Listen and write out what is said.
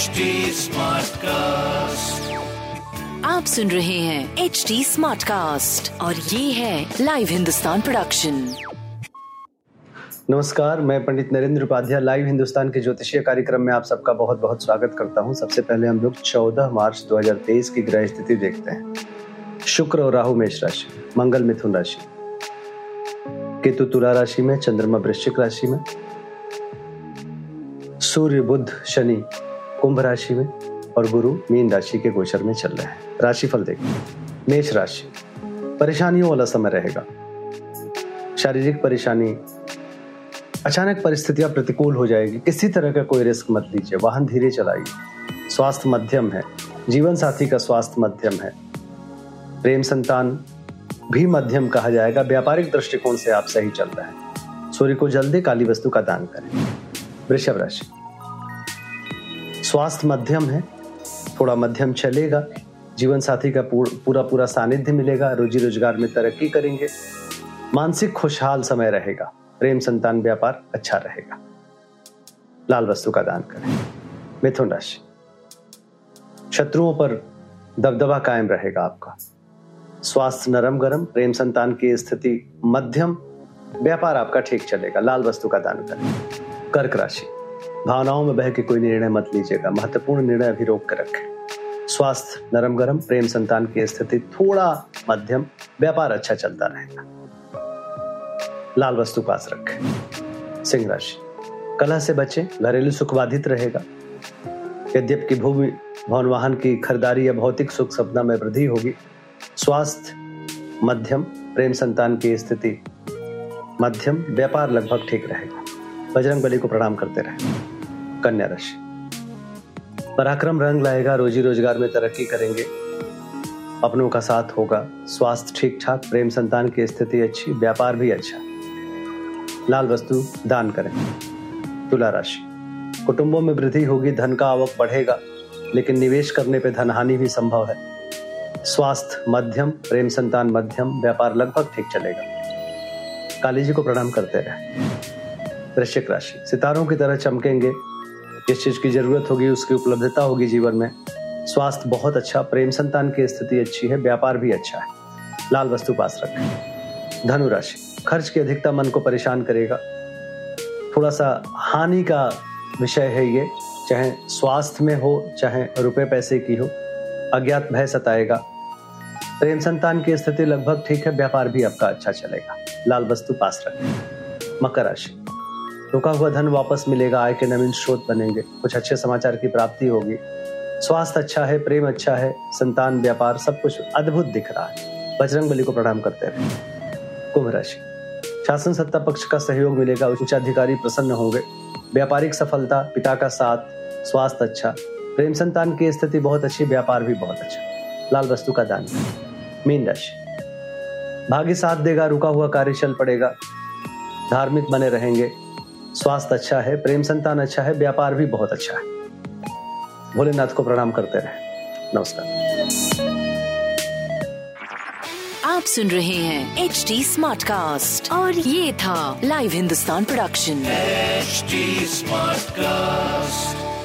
HD Smartcast. आप सुन रहे हैं एच डी स्मार्ट कास्ट और ये है लाइव हिंदुस्तान प्रोडक्शन नमस्कार मैं पंडित नरेंद्र उपाध्याय लाइव हिंदुस्तान के ज्योतिषीय कार्यक्रम में आप सबका बहुत बहुत स्वागत करता हूँ। सबसे पहले हम लोग 14 मार्च 2023 की ग्रह स्थिति देखते हैं। शुक्र और राहु मेष राशि मंगल मिथुन राशि। केतु तुला राशि में चंद्रमा वृश्चिक राशि में। सूर्य बुध शनि कुंभ राशि में और गुरु मीन राशि के गोचर में चल रहे हैं। राशिफल देखिए मेष राशि। परेशानियों वाला समय रहेगा। शारीरिक परेशानी, अचानक परिस्थितियाँ प्रतिकूल हो जाएगी। किसी तरह का कोई रिस्क मत लीजिए। वाहन धीरे चलाइए। स्वास्थ्य मध्यम है। जीवन साथी का स्वास्थ्य मध्यम है। प्रेम संतान भी मध्यम कहा जाएगा। व्यापारिक दृष्टिकोण से आप सही चल रहे हैं। सूर्य को जल्दी काली वस्तु का दान करें। वृषभ राशि। स्वास्थ्य मध्यम है, थोड़ा मध्यम चलेगा, जीवन साथी का पूरा पूरा सानिध्य मिलेगा, रोजी रोज़गार में तरक्की करेंगे, मानसिक खुशहाल समय रहेगा, प्रेम संतान व्यापार अच्छा रहेगा। लाल वस्तु का दान करें। मिथुन राशि। शत्रुओं पर दबदबा कायम रहेगा आपका। स्वास्थ्य नरम गरम, प्रेम संतान की स्थिति मध्यम, व्यापार आपका ठीक चलेगा। लाल वस्तु का दान करें। कर्क राशि। भावनाओं में बह के कोई निर्णय मत लीजिएगा। महत्वपूर्ण निर्णय अभी रोक कर रखें। स्वास्थ्य नरम गरम प्रेम संतान की स्थिति थोड़ा मध्यम, व्यापार अच्छा चलता रहेगा। लाल वस्तु पास रखें। सिंह राशि। कलह से बचें, घरेलू सुख बाधित रहेगा। यद्यप की भूमि, भवन वाहन की खरीदारी या भौतिक सुख सपना में वृद्धि होगी। स्वास्थ्य, मध्यम, प्रेम संतान की स्थिति मध्यम, व्यापार लगभग ठीक रहेगा। बजरंग बली को प्रणाम करते रहे। कन्या राशि। पराक्रम रंग लाएगा, रोजी रोज़गार में तरक्की करेंगे। अपनों का साथ होगा, स्वास्थ्य ठीक ठाक प्रेम संतान की स्थिति अच्छी, व्यापार भी अच्छा। लाल वस्तु दान करें। तुला राशि। कुटुंबों में वृद्धि होगी, धन का आवक बढ़ेगा, लेकिन निवेश करने पर धन हानि भी संभव है। स्वास्थ्य मध्यम, प्रेम संतान मध्यम, व्यापार लगभग ठीक चलेगा। काली जी को प्रणाम करते रहे। वृश्चिक राशि। सितारों की तरह चमकेंगे जिस चीज़ की ज़रूरत होगी, उसकी उपलब्धता होगी जीवन में। स्वास्थ्य बहुत अच्छा प्रेम संतान की स्थिति अच्छी है, व्यापार भी अच्छा है। लाल वस्तु पास रखें। धनुराशि खर्च की अधिकता मन को परेशान करेगा। थोड़ा सा हानि का विषय है ये, चाहे स्वास्थ्य में हो, चाहे रुपए पैसे की हो, अज्ञात भय सताएगा। प्रेम संतान की स्थिति लगभग ठीक है, व्यापार भी आपका अच्छा चलेगा। लाल वस्तु पास रखें। मकर राशि रुका हुआ धन वापस मिलेगा, आय के नवीन स्रोत बनेंगे। कुछ अच्छे समाचार की प्राप्ति होगी। स्वास्थ्य अच्छा है, प्रेम अच्छा है, संतान, व्यापार, सब कुछ अद्भुत दिख रहा है। बजरंग बली को प्रणाम करते रहे कुंभ राशि। शासन सत्ता पक्ष का सहयोग मिलेगा उच्च अधिकारी प्रसन्न होंगे। व्यापारिक सफलता, पिता का साथ, स्वास्थ्य अच्छा। प्रेम संतान की स्थिति बहुत अच्छी, व्यापार भी बहुत अच्छा। लाल वस्तु का दान। मीन राशि। भाग्य साथ देगा, रुका हुआ कार्य चल पड़ेगा। धार्मिक बने रहेंगे। स्वास्थ्य अच्छा है प्रेम संतान अच्छा है व्यापार भी बहुत अच्छा है। भोलेनाथ को प्रणाम करते रहे। नमस्कार। आप सुन रहे हैं एच डी स्मार्ट कास्ट और ये था Live Hindustan production smart Smartcast.